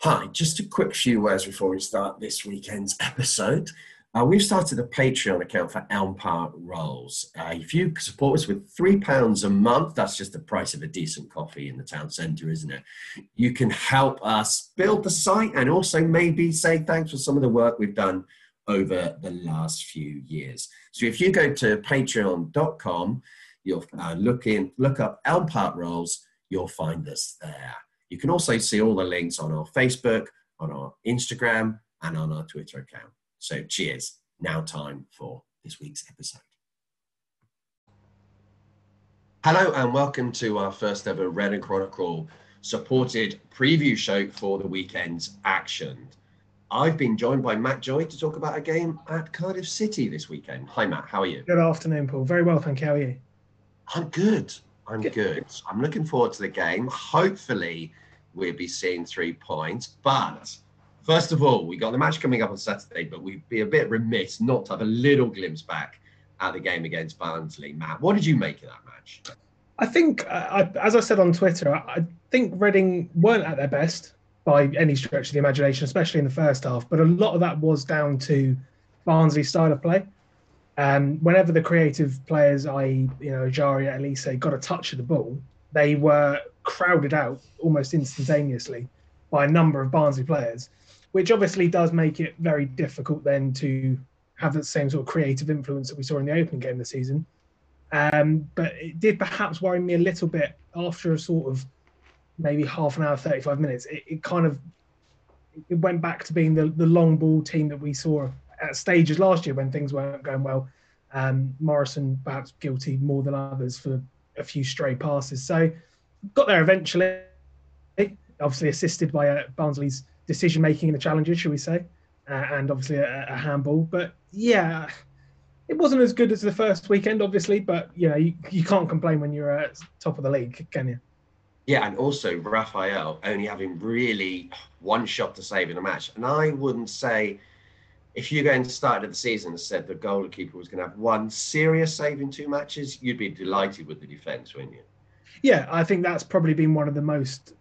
Hi, just a quick few words before we start this weekend's episode. Uh, we've started a Patreon account for Elm Park Rolls. Uh, if you support us with £3 a month, that's just the price of a decent coffee in the town centre, isn't it? You can help us build the site and also maybe say thanks for some of the work we've done over the last few years. So if you go to patreon.com, you'll uh, look in, look up Elm Park Rolls, you'll find us there. You can also see all the links on our Facebook, on our Instagram, and on our Twitter account. So, cheers. Now, time for this week's episode. Hello, and welcome to our first ever Reading Chronicle supported preview show for the weekend's action. I've been joined by Matt Joy to talk about a game at Cardiff City this weekend. Hi, Matt. How are you? Good afternoon, Paul. Very well, thank you. How are you? I'm good. I'm good. good. I'm looking forward to the game. Hopefully, we'll be seeing three points. But first of all, we got the match coming up on Saturday, but we'd be a bit remiss not to have a little glimpse back at the game against Barnsley. Matt, what did you make of that match? I think, uh, I, as I said on Twitter, I, I think Reading weren't at their best by any stretch of the imagination, especially in the first half. But a lot of that was down to Barnsley's style of play. Um, whenever the creative players, i.e., you know, Jari Elise, got a touch of the ball, they were crowded out almost instantaneously by a number of Barnsley players, which obviously does make it very difficult then to have the same sort of creative influence that we saw in the opening game this season. Um, but it did perhaps worry me a little bit after a sort of maybe half an hour, 35 minutes. It, it kind of it went back to being the, the long ball team that we saw at stages last year when things weren't going well. Um, Morrison perhaps guilty more than others for a few stray passes. So got there eventually, obviously assisted by uh, Barnsley's decision making in the challenges, should we say, uh, and obviously a, a, handball. But yeah, it wasn't as good as the first weekend, obviously. But you know, you, you can't complain when you're at top of the league, can you? Yeah, and also Rafael only having really one shot to save in a match, and I wouldn't say if you going to start of the season and said the goalkeeper was going to have one serious save in two matches, you'd be delighted with the defence, wouldn't you? Yeah, I think that's probably been one of the most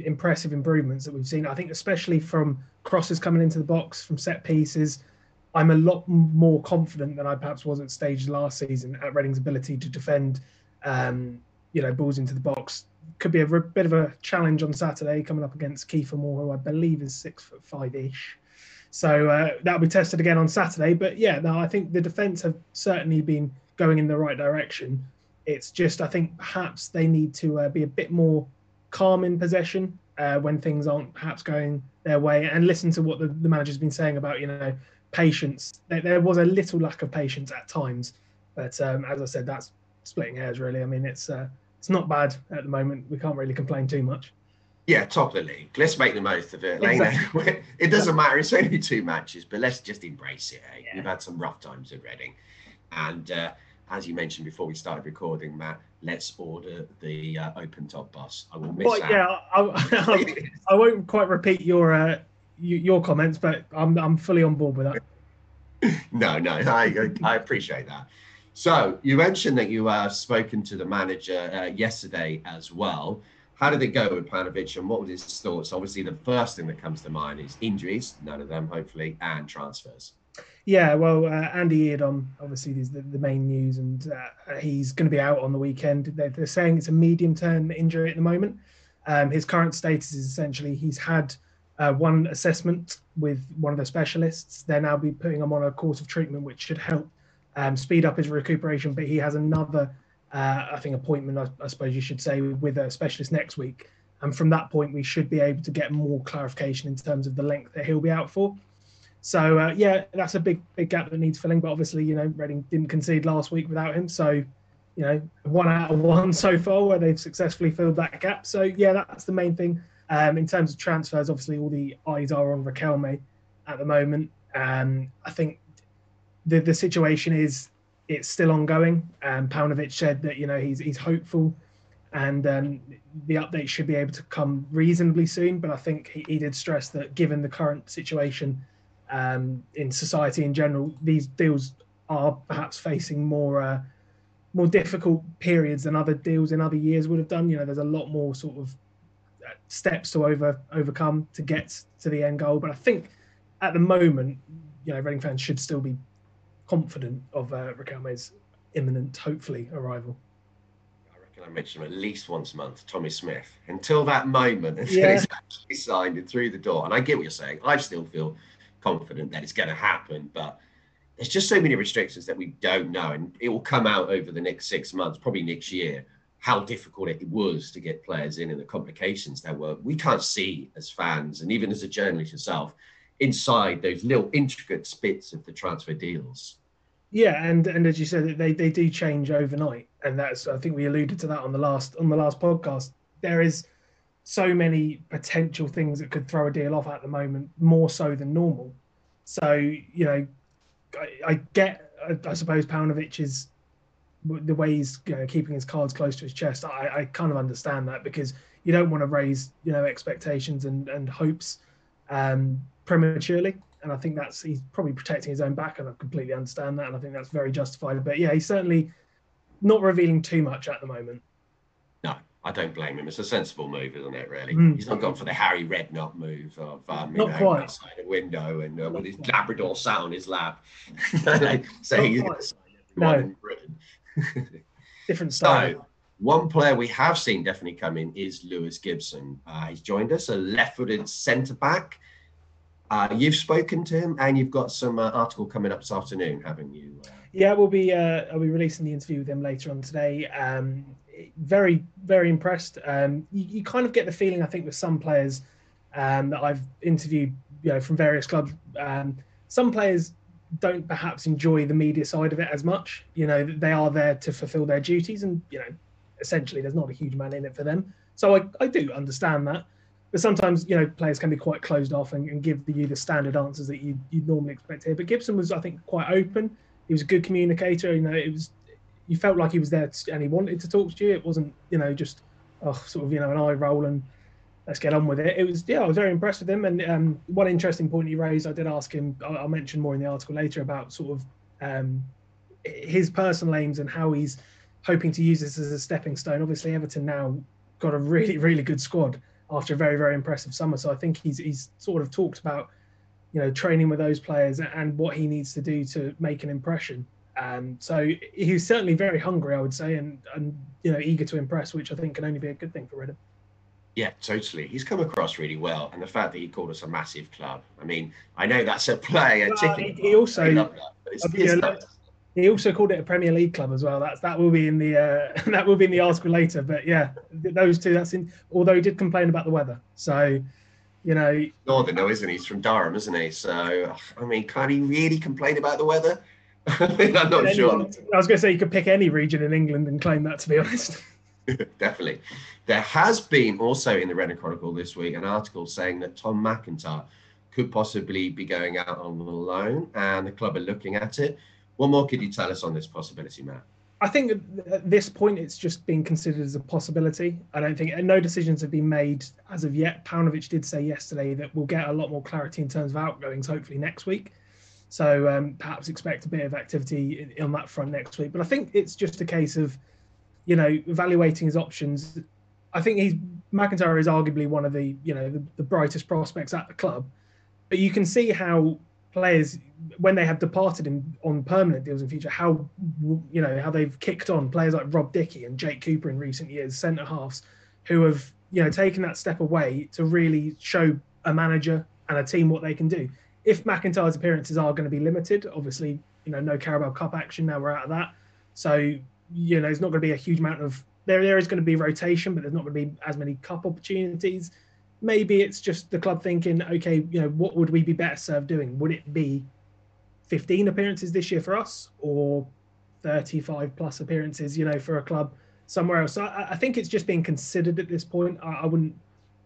impressive improvements that we've seen. I think especially from crosses coming into the box, from set pieces, I'm a lot more confident than I perhaps was at stage last season at Reading's ability to defend, um, you know, balls into the box. Could be a bit of a challenge on Saturday coming up against Kiefer Moore, who I believe is six foot five ish. So uh, that'll be tested again on Saturday. But yeah, no, I think the defence have certainly been going in the right direction. It's just I think perhaps they need to uh, be a bit more calm in possession uh, when things aren't perhaps going their way, and listen to what the, the manager's been saying about you know patience. There, there was a little lack of patience at times, but um, as I said, that's splitting hairs really. I mean, it's uh, it's not bad at the moment. We can't really complain too much. Yeah, top of the league. Let's make the most of it. Exactly. it doesn't matter. It's only two matches, but let's just embrace it. Eh? Yeah. We've had some rough times at Reading. And uh, as you mentioned before we started recording, Matt, let's order the uh, open top bus. I will miss well. Yeah, I, I, won't quite repeat your uh, your comments, but I'm, I'm fully on board with that. no, no, I, I appreciate that. So you mentioned that you have spoken to the manager uh, yesterday as well. How did it go with Paunovic and what were his thoughts? Obviously, the first thing that comes to mind is injuries, none of them, hopefully, and transfers. Yeah, well, uh, Andy Yiadom obviously is the, the main news, and uh, he's going to be out on the weekend. They're, they're saying it's a medium term injury at the moment. Um, his current status is essentially he's had uh, one assessment with one of the specialists. They're now be putting him on a course of treatment which should help um, speed up his recuperation, but he has another uh, I think appointment, I, I, suppose you should say, with a specialist next week. And from that point, we should be able to get more clarification in terms of the length that he'll be out for. So uh, yeah, that's a big big gap that needs filling. But obviously, you know, Reading didn't concede last week without him, so you know, one out of one so far where they've successfully filled that gap. So yeah, that's the main thing. Um, in terms of transfers, obviously all the eyes are on Riquelme at the moment. Um, I think the the situation is it's still ongoing. Um, Paunovic said that you know he's he's hopeful, and um, the update should be able to come reasonably soon. But I think he, he did stress that given the current situation um, in society in general, these deals are perhaps facing more uh, more difficult periods than other deals in other years would have done. You know, there's a lot more sort of steps to over overcome to get to the end goal. But I think at the moment, you know, Reading fans should still be confident of uh, imminent, hopefully, arrival. I reckon I mention him at least once a month, Tommy Smith. Until that moment, until Yeah. he's actually signed it through the door. And I get what you're saying. I still feel confident that it's going to happen, but there's just so many restrictions that we don't know, and it will come out over the next six months, probably next year, how difficult it was to get players in and the complications there were. We can't see as fans, and even as a journalist yourself, inside those little intricate bits of the transfer deals. Yeah, and and as you said, they they do change overnight, and that's I think we alluded to that on the last on the last podcast. There is so many potential things that could throw a deal off at the moment, more so than normal. So you know, I, I get I, I suppose Paunovic is the way he's you know, keeping his cards close to his chest. I, I kind of understand that because you don't want to raise you know expectations and and hopes um, prematurely and I think that's he's probably protecting his own back, and I completely understand that, and I think that's very justified. But yeah, he's certainly not revealing too much at the moment. No, I don't blame him. It's a sensible move, isn't it? Really, Mm. he's not gone for the Harry Redknapp move of um, you Not know, quite. outside a window and uh, with his quite. Labrador sat on his lap, like, saying he's Not going quite. to sign everyone No. in Britain. Different style. So, one player we have seen definitely come in is Lewis Gibson. Uh, he's joined us, a left-footed centre back. Uh, you've spoken to him, and you've got some uh, article coming up this afternoon, haven't you? Yeah, we'll be uh, I'll be releasing the interview with him later on today. Um, very very impressed. Um, you, you kind of get the feeling I think with some players um, that I've interviewed, you know, from various clubs. Um, some players don't perhaps enjoy the media side of it as much. You know, they are there to fulfil their duties, and you know, essentially, there's not a huge amount in it for them. So I, I do understand that. But sometimes, you know, players can be quite closed off and, and give you the standard answers that you you normally expect here. But Gibson was, I think, quite open. He was a good communicator. You know, it was you felt like he was there and he wanted to talk to you. It wasn't, you know, just oh, sort of, you know, an eye roll and let's get on with it. It was, yeah, I was very impressed with him. And um, one interesting point he raised, I did ask him. I'll, I'll mention more in the article later about sort of um, his personal aims and how he's hoping to use this as a stepping stone. Obviously, Everton now got a really, really good squad after a very, very impressive summer. So I think he's he's sort of talked about, you know, training with those players and what he needs to do to make an impression. Um, so he's certainly very hungry, I would say, and and you know eager to impress, which I think can only be a good thing for Reading. Yeah, totally. He's come across really well, and the fact that he called us a massive club. I mean, I know that's a play, a Well, he- he also- that, it's, it's you a nice. He also called it a Premier League club as well. That's that will be in the uh, that will be in the article later. But yeah, those two. That's in. Although he did complain about the weather, so you know, Northern, though, isn't he? He's from Durham, isn't he? So, I mean, can he really complain about the weather? I'm not anyone- sure. I was going to say you could pick any region in England and claim that. To be honest, Definitely. There has been also in the Reading Chronicle this week an article saying that Tom McIntyre could possibly be going out on loan, and the club are looking at it. What more could you tell us on this possibility, Matt? I think at- this point it's just being considered as a possibility. I don't think no decisions have been made as of yet. Paunovic did say yesterday that we'll get a lot more clarity in terms of outgoings hopefully next week. So um, perhaps expect a bit of activity on that front next week. But I think it's just a case of, you know, evaluating his options. I think he's McIntyre is arguably one of the you know the, the brightest prospects at the club, but you can see how players when they have departed in, on permanent deals in future, how you know how they've kicked on players like Rob Dickie and Jake Cooper in recent years, centre halves, who have you know taken that step away to really show a manager and a team what they can do. If McIntyre's appearances are going to be limited, obviously you know no Carabao Cup action now we're out of that, so you know it's not going to be a huge amount of there. There is going to be rotation, but there's not going to be as many cup opportunities maybe it's just the club thinking, okay, you know, what would we be better served doing? Would it be 15 appearances this year for us or 35 plus appearances, you know, for a club somewhere else? So I, I think it's just being considered at this point. I, I wouldn't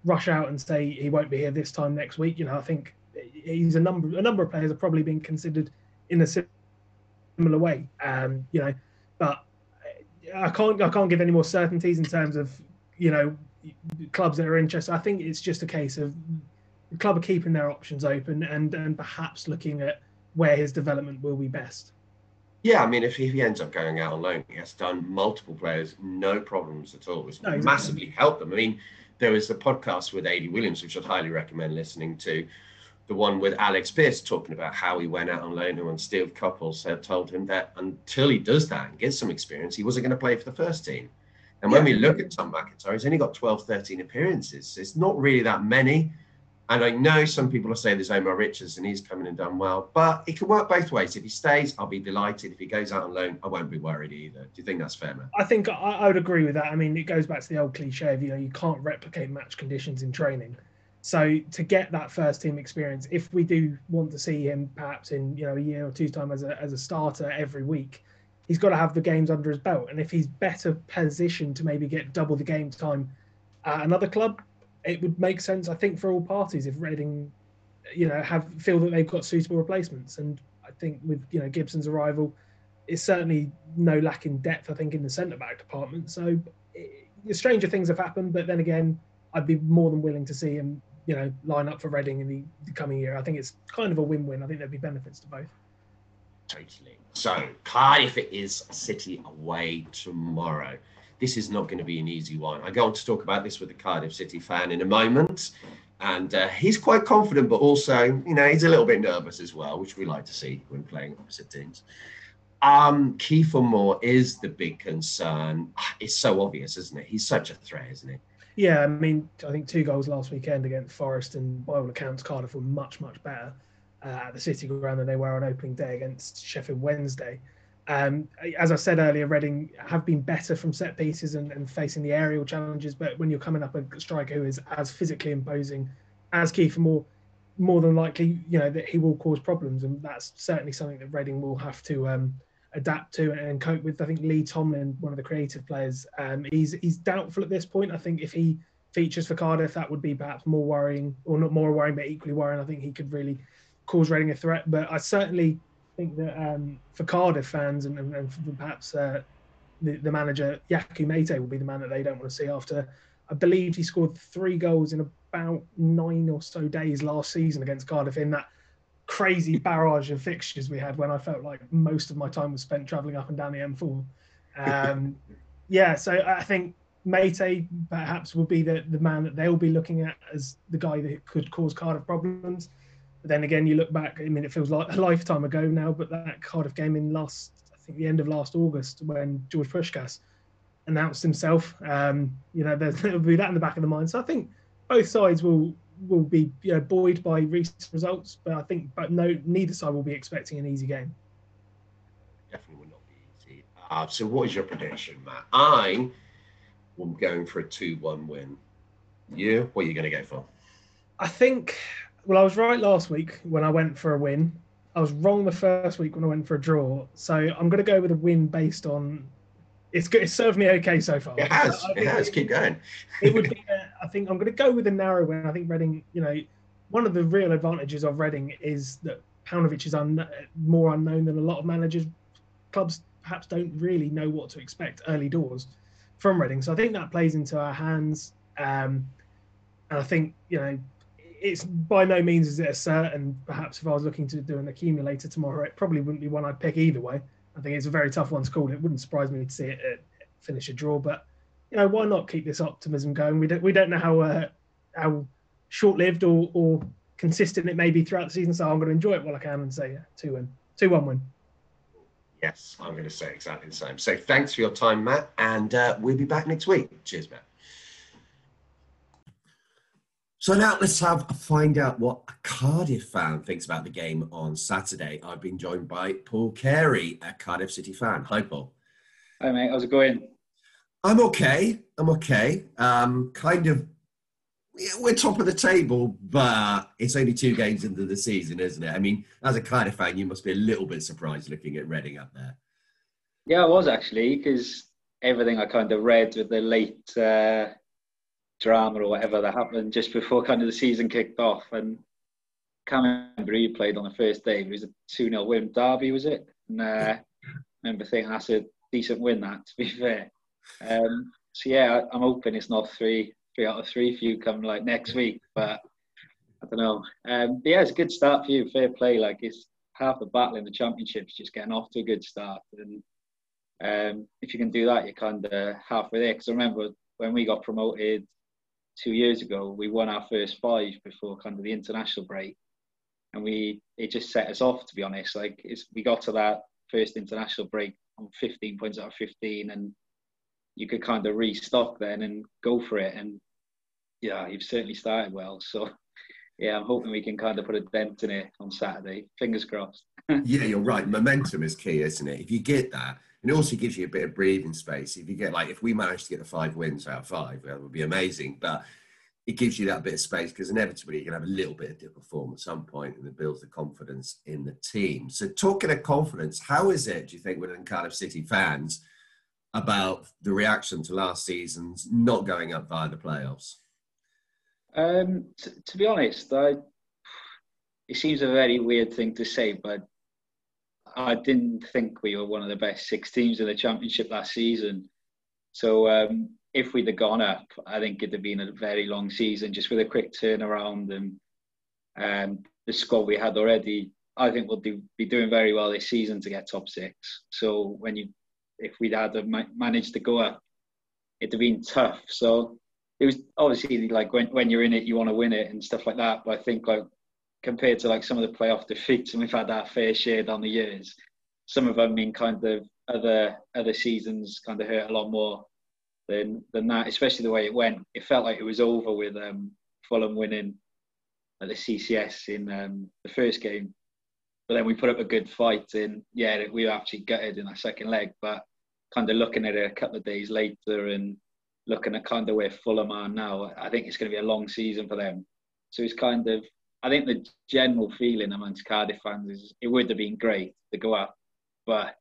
rush out and say he won't be here this time next week. You know, I think he's a number a number of players are probably being considered in a similar way. Um, you know, but I can't I can't give any more certainties in terms of you know clubs that are interested. I think it's just a case of the club are keeping their options open and and perhaps looking at where his development will be best. Yeah, I mean, if, if he ends up going out on loan, he has done multiple players, no problems at all. It's No, exactly. massively helped them. I mean, there was a podcast with Adi Williams, which I'd highly recommend listening to. The one with Alex Pearce talking about how he went out on loan and Steve Coppell had told him that until he does that and gets some experience, he wasn't going to play for the first team. And when we look at Tom McIntyre, he's only got 12, 13 appearances. It's not really that many. And I know some people are saying there's Omar Richards and he's coming and done well, but it can work both ways. If he stays, I'll be delighted. If he goes out on loan, I won't be worried either. Do you think that's fair, man? I think I, I would agree with that. I mean, it goes back to the old cliche of, you know, you can't replicate match conditions in training. So to get that first team experience, if we do want to see him perhaps in, you know, a year or two time as a, as a starter every week, he's got to have the games under his belt. And if he's better positioned to maybe get double the game time at another club, it would make sense, I think, for all parties if Reading, you know, have feel that they've got suitable replacements. And I think with you know Gibson's arrival, it's certainly no lack in depth. I think in the centre back department. So it, stranger things have happened, but then again, I'd be more than willing to see him, you know, line up for Reading in the, the coming year. I think it's kind of a win-win. I think there'd be benefits to both. Totally. So Cardiff is City away tomorrow this is not going to be an easy one. I go on to talk about this with a Cardiff City fan in a moment. And uh, he's quite confident, but also, you know, he's a little bit nervous as well, which we like to see when playing opposite teams. Um, Kiefer Moore is the big concern. It's so obvious, isn't it? He's such a threat, isn't he? Yeah, I mean, I think two goals last weekend against Forest, and by all accounts, Cardiff were much, much better uh, at the City ground than they were on opening day against Sheffield Wednesday. Um, as I said earlier, Reading have been better from set pieces and, and, facing the aerial challenges. But when you're coming up a striker who is as physically imposing as Kiefer Moore, more than likely, you know that he will cause problems, and that's certainly something that Reading will have to um, adapt to and cope with. I think Lee Tomlin, one of the creative players, um, he's he's doubtful at this point. I think if he features for Cardiff, that would be perhaps more worrying, or not more worrying, but equally worrying. I think he could really cause Reading a threat. But I certainly think that um, for Cardiff fans and, and, and perhaps uh, the, the, manager Yakou Meite will be the man that they don't want to see after. I believe he scored three goals in about nine or so days last season against Cardiff in that crazy barrage of fixtures we had when I felt like most of my time was spent travelling up and down the M4. Um, yeah, so I think Meite perhaps will be the, the man that they'll be looking at as the guy that could cause Cardiff problems. Then again, you look back. I mean, it feels like a lifetime ago now. But that Cardiff game in last, I think, the end of last August, when George Puscas announced himself, um, you know, there'll be that in the back of the mind. So I think both sides will will be you know, buoyed by recent results, but I think, but no, neither side will be expecting an easy game. Definitely will not be easy. Uh, so, what is your prediction, Matt? I am going for a two-one win. You, what are you going to go for? I think well, I was right last week when I went for a win. I was wrong the first week when I went for a draw. So I'm going to go with a win based on. It's good. It's served me okay so far. It has. It has. It, Keep going. it would be. A, I think I'm going to go with a narrow win. I think Reading. You know, one of the real advantages of Reading is that Paunovic is un, more unknown than a lot of managers. Clubs perhaps don't really know what to expect early doors from Reading. So I think that plays into our hands. Um, and I think you know it's by no means is it a certain. Perhaps if I was looking to do an accumulator tomorrow, it probably wouldn't be one I'd pick either way. I think it's a very tough one to call. It wouldn't surprise me to see it uh, finish a draw, but you know why not keep this optimism going? We don't we don't know how uh, how short lived or, or consistent it may be throughout the season, so I'm going to enjoy it while I can and say yeah, two win, two one win. Yes, I'm going to say exactly the same. So thanks for your time, Matt, and uh, we'll be back next week. Cheers, Matt. So now let's have find out what a Cardiff fan thinks about the game on Saturday. I've been joined by Paul Carey, a Cardiff City fan. Hi, Paul. Hi, mate. How's it going? I'm okay. I'm okay. Um, kind of. Yeah, we're top of the table, but it's only two games into the season, isn't it? I mean, as a Cardiff fan, you must be a little bit surprised looking at Reading up there. Yeah, I was actually because everything I kind of read with the late uh, drama or whatever that happened just before kind of the season kicked off. And can't remember who played on the first day. It was a 2 0 win. Derby, was it? And uh, I remember thinking that's a decent win, that, to be fair. Um, so, yeah, I'm hoping it's not three three out of three for you come like next week. But I don't know. Um, but yeah, it's a good start for you. Fair play. Like, it's half the battle in the championships, just getting off to a good start. And um, if you can do that, you're kind of halfway there. Because I remember when we got promoted two years ago, we won our first five before kind of the international break, and we it just set us off. To be honest, like we got to that first international break on 15 points out of 15, and you could kind of restock then and go for it. And yeah, you've certainly started well. So yeah, I'm hoping we can kind of put a dent in it on Saturday. Fingers crossed. yeah, you're right. Momentum is key, isn't it? If you get that, and it also gives you a bit of breathing space. If you get like, if we manage to get the five wins out of five, that would be amazing. But it gives you that bit of space because inevitably you're going to have a little bit of dip of form at some point and it builds the confidence in the team. So, talking of confidence, how is it, do you think, within Cardiff City fans about the reaction to last season's not going up via the playoffs? Um, t- to be honest, I, it seems a very weird thing to say, but I didn't think we were one of the best six teams in the championship last season. So um, if we'd have gone up, I think it'd have been a very long season, just with a quick turnaround and um, the squad we had already. I think we'll do, be doing very well this season to get top six. So when you, if we'd had managed to go up, it'd have been tough. So it was obviously like when, when you're in it, you want to win it and stuff like that. But I think like compared to like some of the playoff defeats, and we've had our fair share down the years, some of them mean kind of other other seasons kind of hurt a lot more than than that. Especially the way it went, it felt like it was over with um, Fulham winning at the CCS in um, the first game. But then we put up a good fight, and yeah, we were actually gutted in our second leg. But kind of looking at it a couple of days later and looking at kind of where Fulham are now, I think it's going to be a long season for them. So it's kind of, I think the general feeling amongst Cardiff fans is it would have been great to go up, but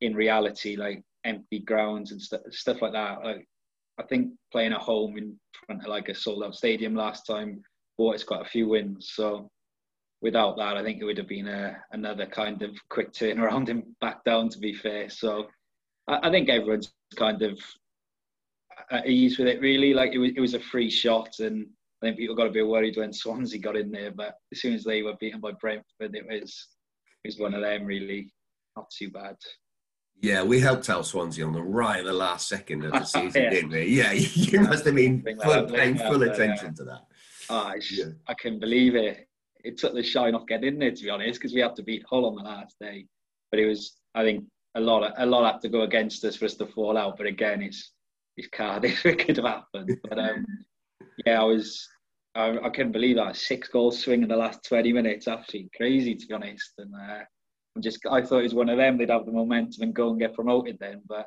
in reality, like empty grounds and st- stuff like that, like I think playing at home in front of like a sold out stadium last time bought us quite a few wins. So without that, I think it would have been a, another kind of quick turnaround and back down. To be fair, so I, I think everyone's kind of at ease with it. Really, like it was it was a free shot, and I think people got a bit worried when Swansea got in there. But as soon as they were beaten by Brentford, it was it was one of them. Really, not too bad. Yeah, we helped out Swansea on the right at the last second of the season, yeah. didn't we? Yeah, you must have been full, paying full attention yeah. to that. Oh, yeah. I couldn't believe it. It took the shine off getting in there, to be honest, because we had to beat Hull on the last day. But it was, I think, a lot, of, a lot had to go against us for us to fall out. But again, it's it's Cardiff. It could have happened. But um, yeah, I was, I, I couldn't believe that six goals swing in the last twenty minutes. Absolutely crazy, to be honest. And uh, I'm just, I thought it was one of them. They'd have the momentum and go and get promoted then, but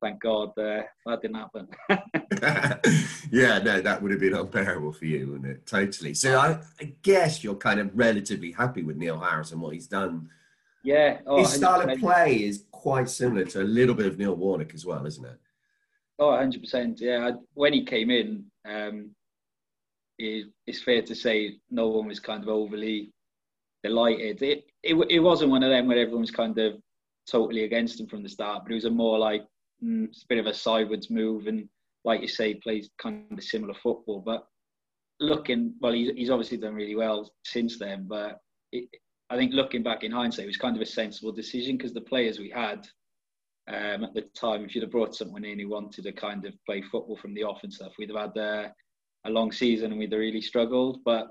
thank God uh, that didn't happen. yeah, no, that would have been unbearable for you, wouldn't it? Totally. So I, I, guess you're kind of relatively happy with Neil Harris and what he's done. Yeah. Oh, His style of play is quite similar to a little bit of Neil Warnock as well, isn't it? Oh, 100%. Yeah. When he came in, um, it, it's fair to say no one was kind of overly delighted. It, it, it wasn't one of them where everyone was kind of totally against him from the start, but it was a more like mm, it's a bit of a sideways move, and like you say, plays kind of similar football. But looking, well, he's, he's obviously done really well since then. But it, I think looking back in hindsight, it was kind of a sensible decision because the players we had um, at the time, if you'd have brought someone in who wanted to kind of play football from the off and stuff, we'd have had uh, a long season and we'd have really struggled. But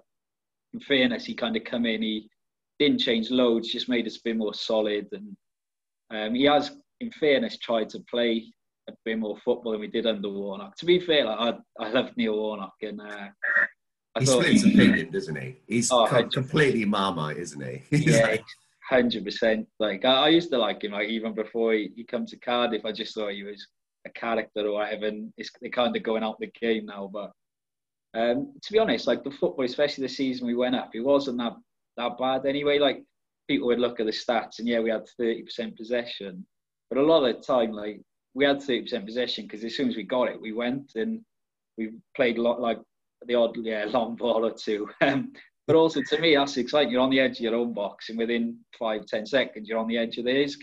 in fairness, he kind of come in, he didn't change loads, just made us a bit more solid. And um, he has, in fairness, tried to play a bit more football than we did under Warnock. To be fair, like, I, I love Neil Warnock, and uh, I he splits opinion, doesn't he? He's oh, completely marmite, isn't he? yeah, hundred percent. Like I, I, used to like him, like even before he, he come to Cardiff, I just thought he was a character or whatever. And it's they're kind of going out the game now, but. Um, to be honest, like the football, especially the season we went up, it wasn't that that bad anyway. Like people would look at the stats and yeah, we had 30% possession, but a lot of the time, like we had 30% possession because as soon as we got it, we went and we played a lot like the odd yeah long ball or two. Um, but also to me, that's exciting. You're on the edge of your own box, and within five ten seconds, you're on the edge of theirs.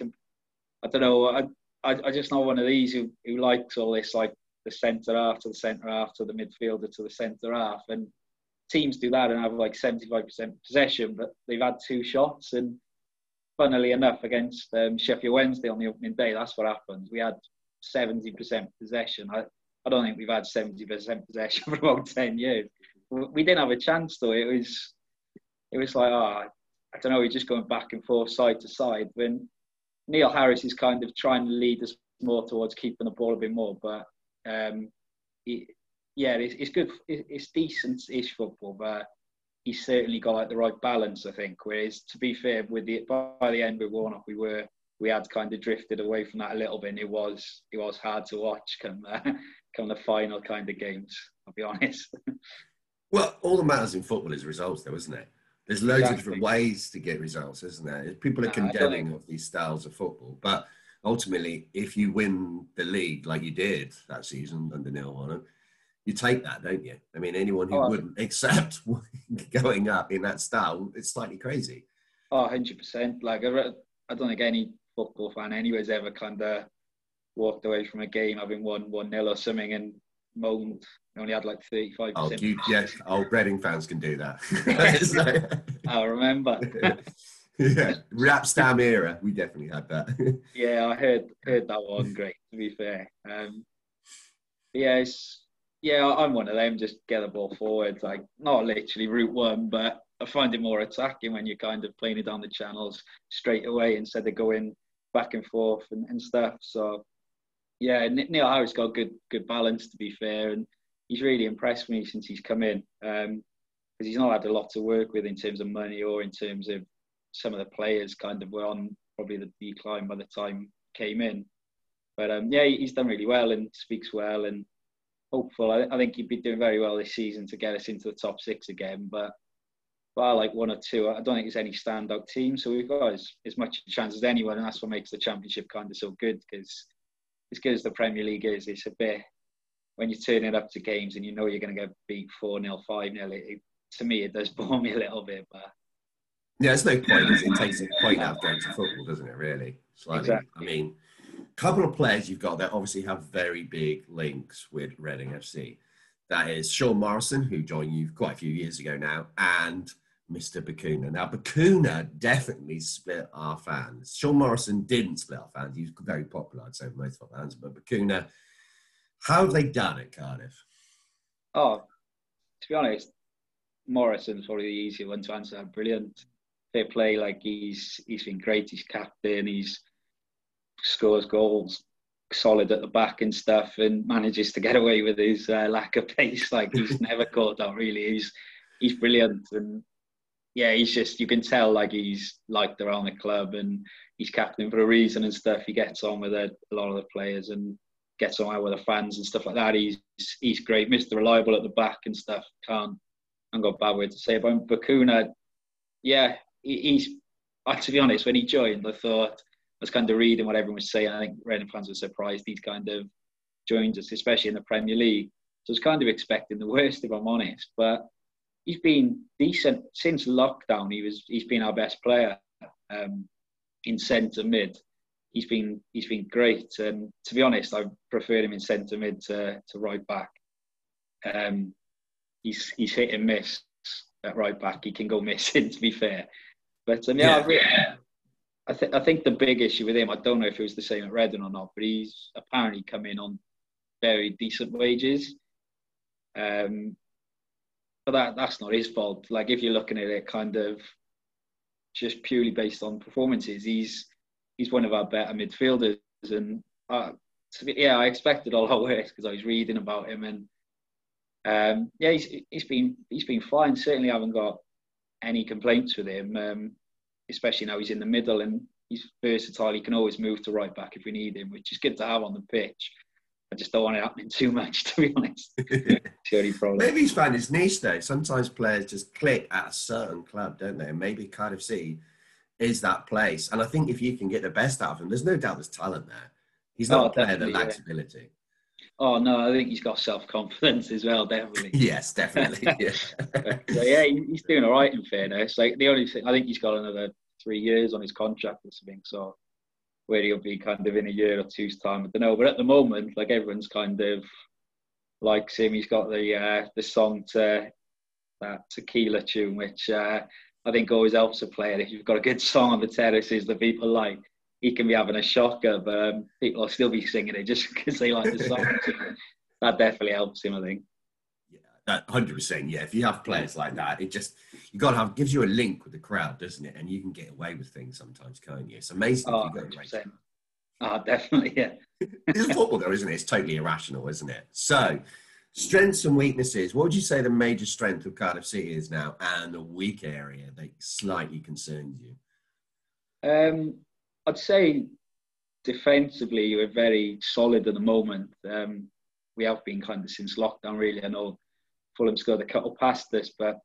I don't know. I, I, I just know one of these who, who likes all this, like the centre half to the centre half to the midfielder to the centre half, and teams do that and have like 75% possession, but they've had two shots. And funnily enough, against um, Sheffield Wednesday on the opening day, that's what happened. We had 70% possession. I, I don't think we've had 70% possession for about 10 years. We didn't have a chance though. It was, it was like, oh, I don't know, we're just going back and forth, side to side. When Neil Harris is kind of trying to lead us more towards keeping the ball a bit more, but um, it, yeah, it's, it's good. It's decent-ish football, but he's certainly got like the right balance, I think. Whereas, to be fair, with the by the end with Warnock, we were we had kind of drifted away from that a little bit. And it was it was hard to watch come uh, come the final kind of games. I'll be honest. well, all that matters in football is results, though, isn't it? There's loads exactly. of different ways to get results, isn't there? People are condemning of these styles of football, but ultimately, if you win the league like you did that season under Neil Warnock, you take that, don't you? I mean, anyone who oh, wouldn't accept going up in that style, it's slightly crazy. Oh, 100%. Like, I don't think any football fan anyways ever kind of walked away from a game having won 1 0 or something and moaned. We only had like 35%. Oh, you, yes, old Reading fans can do that. I remember. yeah, Jaap Stam era, we definitely had that. yeah, I heard heard that one. Great, to be fair. Um, yeah, yeah, I'm one of them. Just get the ball forward, like not literally route one, but I find it more attacking when you're kind of playing it down the channels straight away instead of going back and forth and, and stuff. So yeah, Neil Harris got good good balance to be fair, and he's really impressed me since he's come in because um, he's not had a lot to work with in terms of money or in terms of some of the players kind of were on probably the decline by the time came in. But um, yeah, he's done really well and speaks well and hopeful. I, I, think he'd be doing very well this season to get us into the top six again. But by like one or two, I don't think there's any standout team. So we've got as, as much chance as anyone, and that's what makes the championship kind of so good. Because as good as the Premier League is, it's a bit when you're turning up to games and you know you're going to get beat four 0 five 0 To me, it does bore me a little bit, but. Yeah, it's no point. It takes a point out of going to football, doesn't it? Really, slightly. Exactly. I mean, a couple of players you've got that obviously have very big links with Reading FC. That is Sean Morrison, who joined you quite a few years ago now, and Mr. Bacuna. Now, Bacuna definitely split our fans. Sean Morrison didn't split our fans. He was very popular, I'd say, most of our fans. But Bacuna, how have they done it, Cardiff? Oh, to be honest, Morrison's probably the easier one to answer. Brilliant. They play like he's he's been great. He's captain. He's scores goals, solid at the back and stuff, and manages to get away with his uh, lack of pace. Like he's never caught that really. He's he's brilliant, and yeah, he's just you can tell like he's liked around the club, and he's captain for a reason and stuff. He gets on with a, a lot of the players and gets on with the fans and stuff like that. He's he's great, Mr. Reliable at the back and stuff. Can't I've got a bad word to say about him. Bacuna, yeah, he, he's. To be honest, when he joined, I thought I was kind of reading what everyone was saying. I think Reading fans were surprised he's kind of joined us, especially in the Premier League. So I was kind of expecting the worst, if I'm honest. But he's been decent since lockdown. He was he's been our best player um, in centre mid. He's been he's been great, and to be honest, I prefer him in centre mid to, to right back. Um, he's he's hit and miss at right back. He can go missing, to be fair. But um, yeah, yeah. I, th- I think the big issue with him, I don't know if it was the same at Reading or not, but he's apparently come in on very decent wages. Um, but that that's not his fault. Like if you're looking at it, kind of just purely based on performances, he's he's one of our better midfielders, and uh, yeah, I expected a lot worse because I was reading about him, and um, yeah, he's he's been he's been fine. Certainly, haven't got any complaints with him. Um, especially now he's in the middle and he's versatile. He can always move to right back if we need him, which is good to have on the pitch. I just don't want it happening too much, to be honest. Maybe he's found his niche though. Sometimes players just click at a certain club, don't they? And maybe Cardiff City is that place. And I think if you can get the best out of him, there's no doubt there's talent there. He's not oh, a player that lacks yeah. ability. Oh no, I think he's got self confidence as well, definitely. yes, definitely. Yeah. so, yeah, he's doing all right in fairness. Like the only thing, I think he's got another three years on his contract or something. So where he'll be kind of in a year or two's time, I don't know. But at the moment, like everyone's kind of likes him. He's got the uh, the song to that tequila tune, which uh, I think always helps a player. If you've got a good song on the terraces that people like, he can be having a shocker, but um, people will still be singing it just because they like the song. that definitely helps him. I think. Hundred percent. Yeah, if you have players like that, it just you got to have gives you a link with the crowd, doesn't it? And you can get away with things sometimes, can't you? It's amazing. Oh, oh definitely. Yeah. it's football, though, isn't it? It's totally irrational, isn't it? So, strengths and weaknesses. What would you say the major strength of Cardiff City is now, and the weak area that slightly concerns you? Um, I'd say defensively, we're very solid at the moment. Um, we have been kind of since lockdown, really. I know Fulham scored a couple past this, but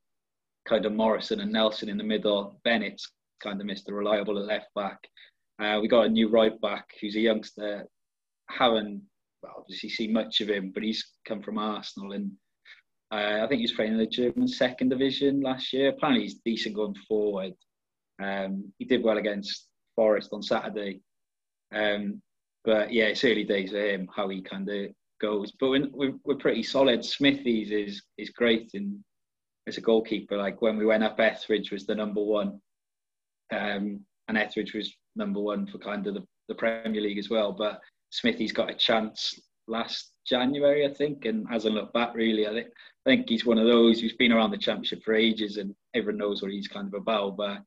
kind of Morrison and Nelson in the middle. Bennett's kind of missed a reliable at left back. Uh, we got a new right back who's a youngster. Haven't well, obviously seen much of him, but he's come from Arsenal and uh, I think he's playing in the German second division last year. Apparently he's decent going forward. Um, he did well against Forest on Saturday. Um, but yeah, it's early days for him, how he kind of goes. But we're, we're, pretty solid. Smithies is is great in as a goalkeeper. Like when we went up, Etheridge was the number one, um, and Etheridge was number one for kind of the, the Premier League as well. But Smithy's got a chance last January, I think, and hasn't looked back really. I think I think he's one of those who's been around the championship for ages, and everyone knows what he's kind of about. But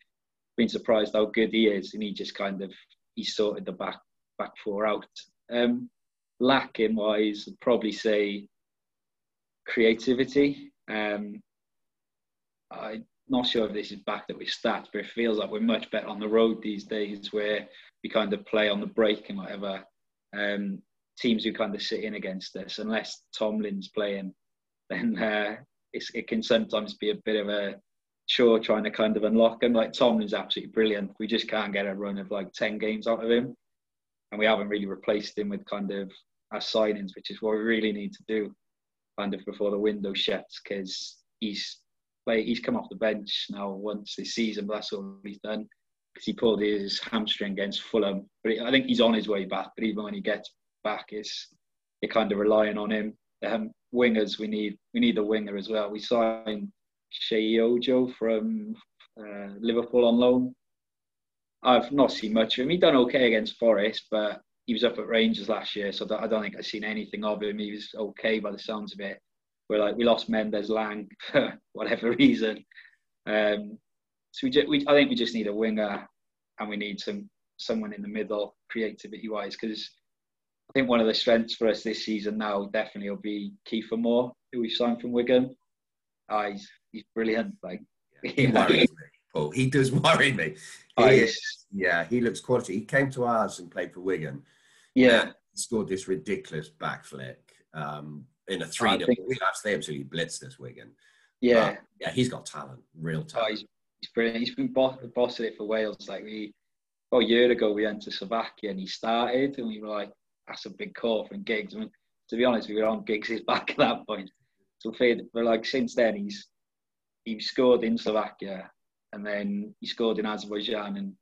been surprised how good he is, and he just kind of he sorted the back back four out. Um, lacking wise, I'd probably say creativity. Um, I'm not sure if this is backed up with stats, but it feels like we're much better on the road these days, where we kind of play on the break and whatever. Um, teams who kind of sit in against us, unless Tomlin's playing, then uh, it can sometimes be a bit of a chore trying to kind of unlock him. Like Tomlin's absolutely brilliant. We just can't get a run of like 10 games out of him and we haven't really replaced him with kind of our signings, which is what we really need to do, kind of before the window shuts, because he's like he's come off the bench now once this season, but that's all he's done because he pulled his hamstring against Fulham. But I think he's on his way back. But even when he gets back, it's you're kind of relying on him. Um, wingers, we need we need a winger as well. We signed Sheyi Ojo from uh, Liverpool on loan. I've not seen much of him. He done okay against Forest, but he was up at Rangers last year, so I don't think I've seen anything of him. He was okay by the sounds of it. We're like we lost Mendez-Laing for whatever reason. Um, so we, just, we, I think we just need a winger, and we need some someone in the middle, creativity wise, because I think one of the strengths for us this season now definitely will be Kiefer Moore, who we signed from Wigan. Oh, he's he's brilliant. Like he Paul. He does worry me. He is, yeah, he looks quality. He came to ours and played for Wigan. Yeah, scored this ridiculous back flick um, in a three. Think... We they absolutely blitzed this Wigan. Yeah, but, yeah, he's got talent, real oh, talent. Oh, he's, he's brilliant. He's been boss, bossing it for Wales. Like we, well, a year ago, we went to Slovakia and he started, and we were like, "That's a big call from Giggs." I mean, to be honest, we were on Giggs' back at that point. So for like since then, he's he scored in Slovakia and then he scored in Azerbaijan, and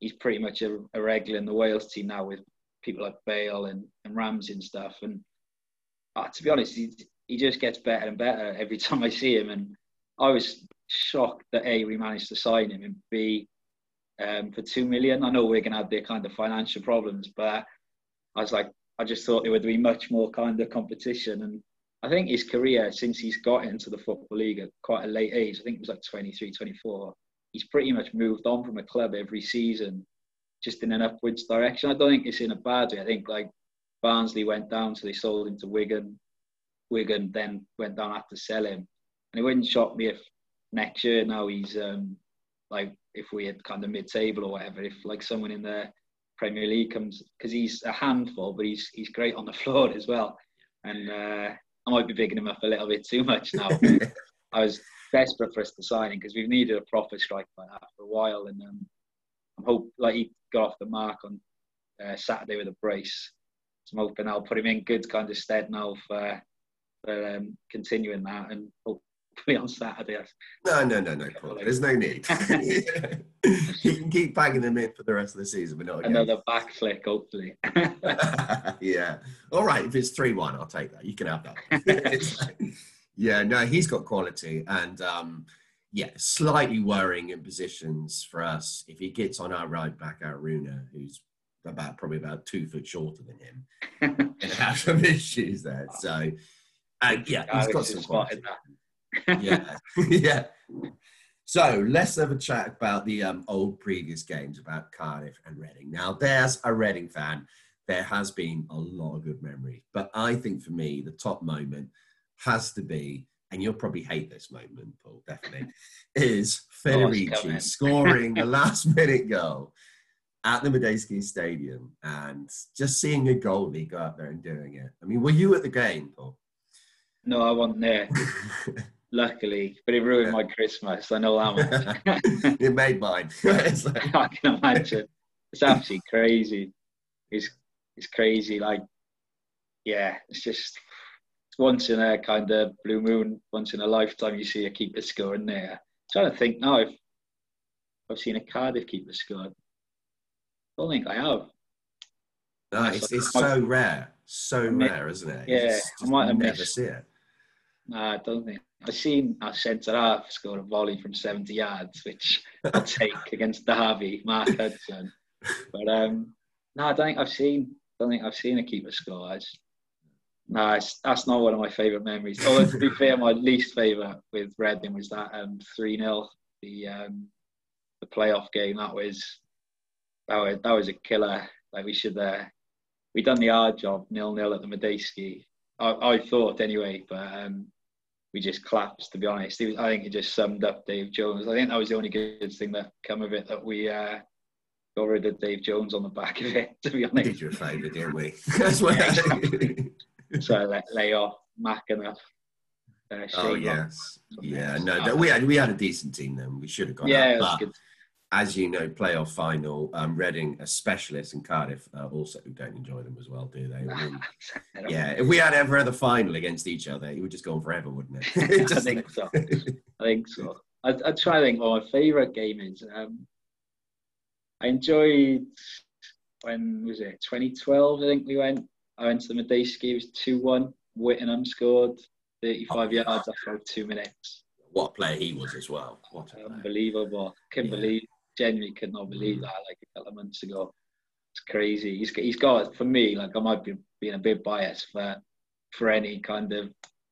he's pretty much a, a regular in the Wales team now with people like Bale and, and Ramsey and stuff. And uh, to be honest, he, he just gets better and better every time I see him. And I was shocked that A, we managed to sign him, and B, um, for two million. I know we're going to have their kind of financial problems, but I was like, I just thought there would be much more kind of competition. And I think his career, since he's got into the Football League at quite a late age, I think it was like 23, 24, he's pretty much moved on from a club every season, just in an upwards direction. I don't think it's in a bad way. I think like Barnsley went down, so they sold him to Wigan. Wigan then went down after selling, and it wouldn't shock me if next year now he's um, like if we had kind of mid-table or whatever, if like someone in the Premier League comes because he's a handful, but he's he's great on the floor as well. And uh, I might be bigging him up a little bit too much now. I was desperate for us to sign him because we've needed a proper striker like that for a while. And um, I'm hope like he got off the mark on uh, Saturday with a brace. So I'm hoping I'll put him in good kind of stead now for, for um, continuing that and hopefully on Saturday. No, no, no, no, Paul. There's no need. you can keep banging them in for the rest of the season, but not. Another back flick, hopefully. yeah. All right. If it's 3 1, I'll take that. You can have that. Yeah, no, he's got quality, and um, yeah, slightly worrying in positions for us if he gets on our right back, our Aruna, who's about probably about two foot shorter than him and have some issues there. So, uh, yeah, he's got some quality. yeah, yeah. So let's have a chat about the um, old previous games about Cardiff and Reading. Now, there's a Reading fan. There has been a lot of good memories, but I think for me, the top moment has to be, and you'll probably hate this moment, Paul, definitely, is oh, Federici scoring the last minute goal at the Madejski Stadium and just seeing a goalie go out there and doing it. I mean, were you at the game, Paul? No, I wasn't there. Luckily, but it ruined my Christmas. I know that much. it made mine. I can imagine. It's absolutely crazy. It's it's crazy. Like, yeah, it's just once in a kind of blue moon, once in a lifetime, you see a keeper scoring there. I'm trying to think now if I've seen a Cardiff keeper score. I don't think I have. No, it's, it's so rare, so rare, isn't it? Yeah, just, I might have never missed. see it. No, I don't think. I've seen a centre half score a volley from 70 yards, which I'll take against Derby, Mark Hudson. But um, no, I don't think I've seen. Don't think I've seen a keeper score. I just, no, that's not one of my favourite memories. Although to be fair, my least favourite with Reading was that um, three 0 the um, the playoff game. That was that was that was a killer. Like we should uh, we done the hard job nil nil at the Madejski. I, I thought anyway, but um, we just collapsed. To be honest, was, I think it just summed up Dave Jones. I think that was the only good thing that come of it that we uh, got rid of Dave Jones on the back of it. To be honest, did you a favour, didn't we? That's what. So let lay off Mac enough. Uh, oh yes, yeah. No, we had we had a decent team then. We should have gone. Yeah, as you know, playoff final. Um, Reading, a specialist, and Cardiff uh, also don't enjoy them as well, do they? I mean, yeah, if we had ever had a final against each other, it would just go on forever, wouldn't it? I think so. I think so. I, I try to think. Well, my favourite game is. Um, I enjoyed when was it 2012? I think we went. I went to the Madejski. It was two one. Whittingham scored 35 oh, yards after two minutes. What a player he was as well. What unbelievable! Couldn't yeah. believe. Genuinely could not believe mm. that. Like a couple of months ago, it's crazy. He's he's got for me. Like I might be being a bit biased for for any kind of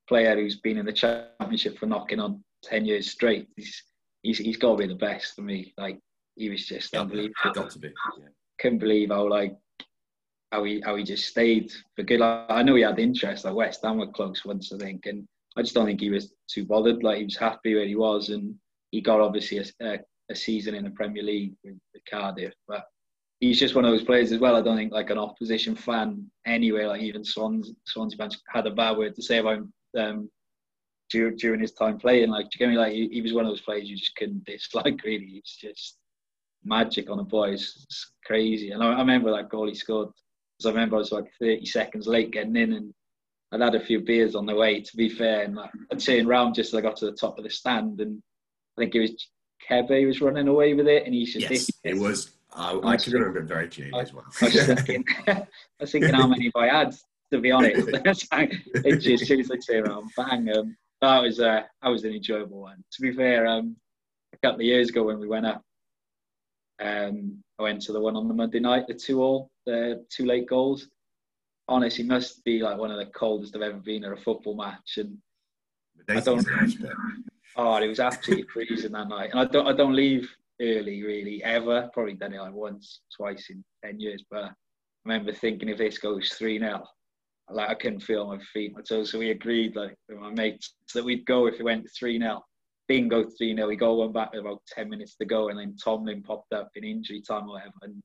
player who's been in the championship for knocking on ten years straight. He's he's, he's got to be the best for me. Like he was just yeah, unbelievable. Got to be. Yeah. Couldn't believe how like how he how he just stayed for good. Like, I know he had interest. Like West Ham were close once, I think, and I just don't think he was too bothered. Like he was happy where he was, and he got obviously a, a, a season in the Premier League with, with, Cardiff. But he's just one of those players as well. I don't think like an opposition fan anyway, like even Swans Swansea fans had a bad word to say about him um, during, during his time playing. Like, do you get me? Like he, he was one of those players you just couldn't dislike. Really, he's just magic on the boys. It's crazy. And I remember that goal he scored. Because I remember I was like 30 seconds late getting in, and I'd had a few beers on the way. To be fair, and I'd turn round just as I got to the top of the stand, and I think it was Kebe was running away with it, and he said, yes, it was. I, I can remember it very clearly as well. I was, thinking, I was thinking how many have I had, to be honest. it just as soon as I turn around, bang. Um, that was uh, that was an enjoyable one. To be fair, um, a couple of years ago when we went up um, I went to the one on the Monday night, the two all, the two late goals. Honestly, must be like one of the coldest I've ever been at a football match, and I don't. Oh, it was absolutely freezing that night, and I don't. I don't leave early really ever. Probably done it like once, twice in ten years, but I remember thinking if this goes three 0 like I couldn't feel my feet. So, so we agreed like with my mates that we'd go if it went three 0 bingo 3 0. We go one back with about 10 minutes to go, and then Tomlin popped up in injury time or whatever. And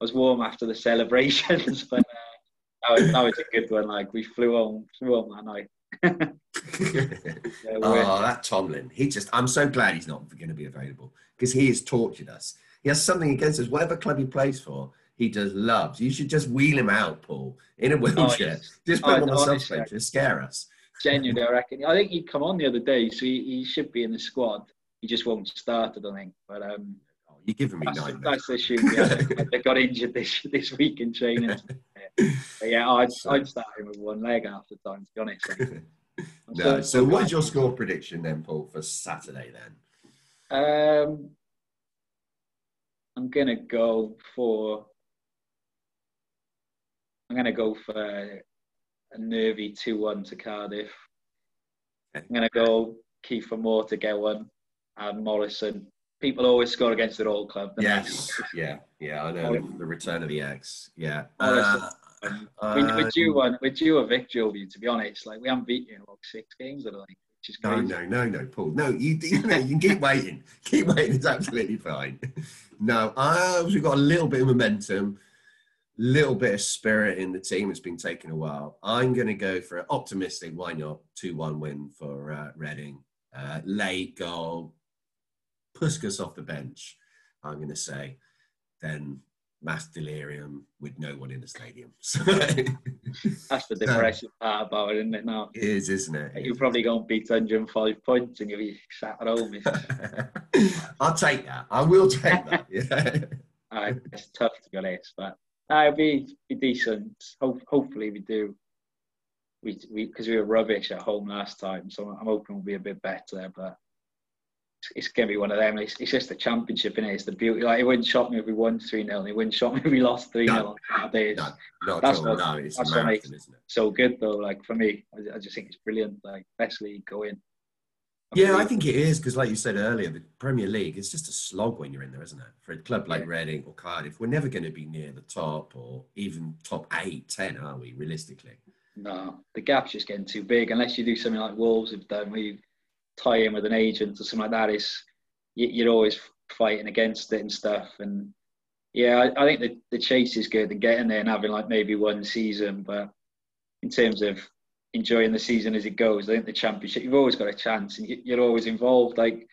I was warm after the celebrations, but uh, that, was, that was a good one. Like, we flew on, flew on that night. yeah, oh, that Tomlin. He just, I'm so glad he's not going to be available because he has tortured us. He has something against us. Whatever club he plays for, he does loves. You should just wheel him out, Paul, in a oh, wheelchair. Oh, just put oh, him on the suspension to scare us genuinely, I reckon. I think he'd come on the other day, so he, he should be in the squad. He just won't start, I don't think. But um, oh, you're giving me that's. That's the issue. Yeah, they got injured this this week in training. but yeah, I'd, I'd start him with one leg half the time, to be honest. no. So, what is your score prediction then, Paul, for Saturday then? Um, I'm gonna go for I'm going to go for a nervy 2 1 to Cardiff. I'm going to go Kiefer Moore to get one and Morrison. People always score against their old club. Yes, yeah, yeah, I know. The return of the X, yeah. Morrison. Uh, we, we're due one. We're due a victory over you. To be honest, like we haven't beaten you in like six games, I think. Which is crazy. No, no, no, no, Paul. No, you, you, know, you can keep waiting. keep waiting. It's absolutely fine. No, uh, we've got a little bit of momentum little bit of spirit in the team. It's been taken a while. I'm going to go for an optimistic, why not, 2 1 win for uh, Reading. Uh, late goal, Puscas off the bench, I'm going to say. Then mass delirium with no one in the stadium. That's the depressing so, part about it, isn't it? Now it is, isn't it? You're probably going to beat 105 points and you'll be sat at home. I'll take that. I will take that. Yeah. Uh, it's tough to be honest, but uh, it'll be, be decent. Ho- hopefully, we do. We because we, we, were rubbish at home last time, so I'm hoping we'll be a bit better. But it's, it's going to be one of them. It's, it's just the championship, and it? it's the beauty. Like it wouldn't shock me if we won three 0 It wouldn't shock me if we lost three 0 no. No, not that's what, no, it's that's marathon, makes it so good, though. Like for me, I, I just think it's brilliant. Like best league going. Yeah, I think it is because, like you said earlier, the Premier League is just a slog when you're in there, isn't it? For a club like yeah. Reading or Cardiff, we're never going to be near the top or even top eight, ten, are we? Realistically, no. The gap's just getting too big. Unless you do something like Wolves have done, where you tie in with an agent or something like that, is you're always fighting against it and stuff. And yeah, I, I think the the chase is good and getting there and having like maybe one season, but in terms of enjoying the season as it goes. I think the championship, you've always got a chance, and you're always involved. Like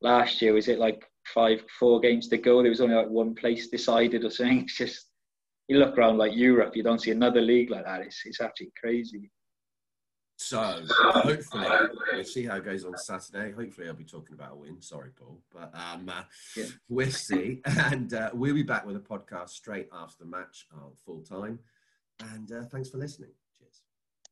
last year, was it like five, four games to go? There was only like one place decided or something. It's just you look around like Europe, you don't see another league like that. It's it's actually crazy. So hopefully we'll see how it goes on Saturday. Hopefully I'll be talking about a win. Sorry, Paul, but um, uh, yeah. we'll see. And uh, we'll be back with a podcast straight after the match, uh, full time. And uh, thanks for listening.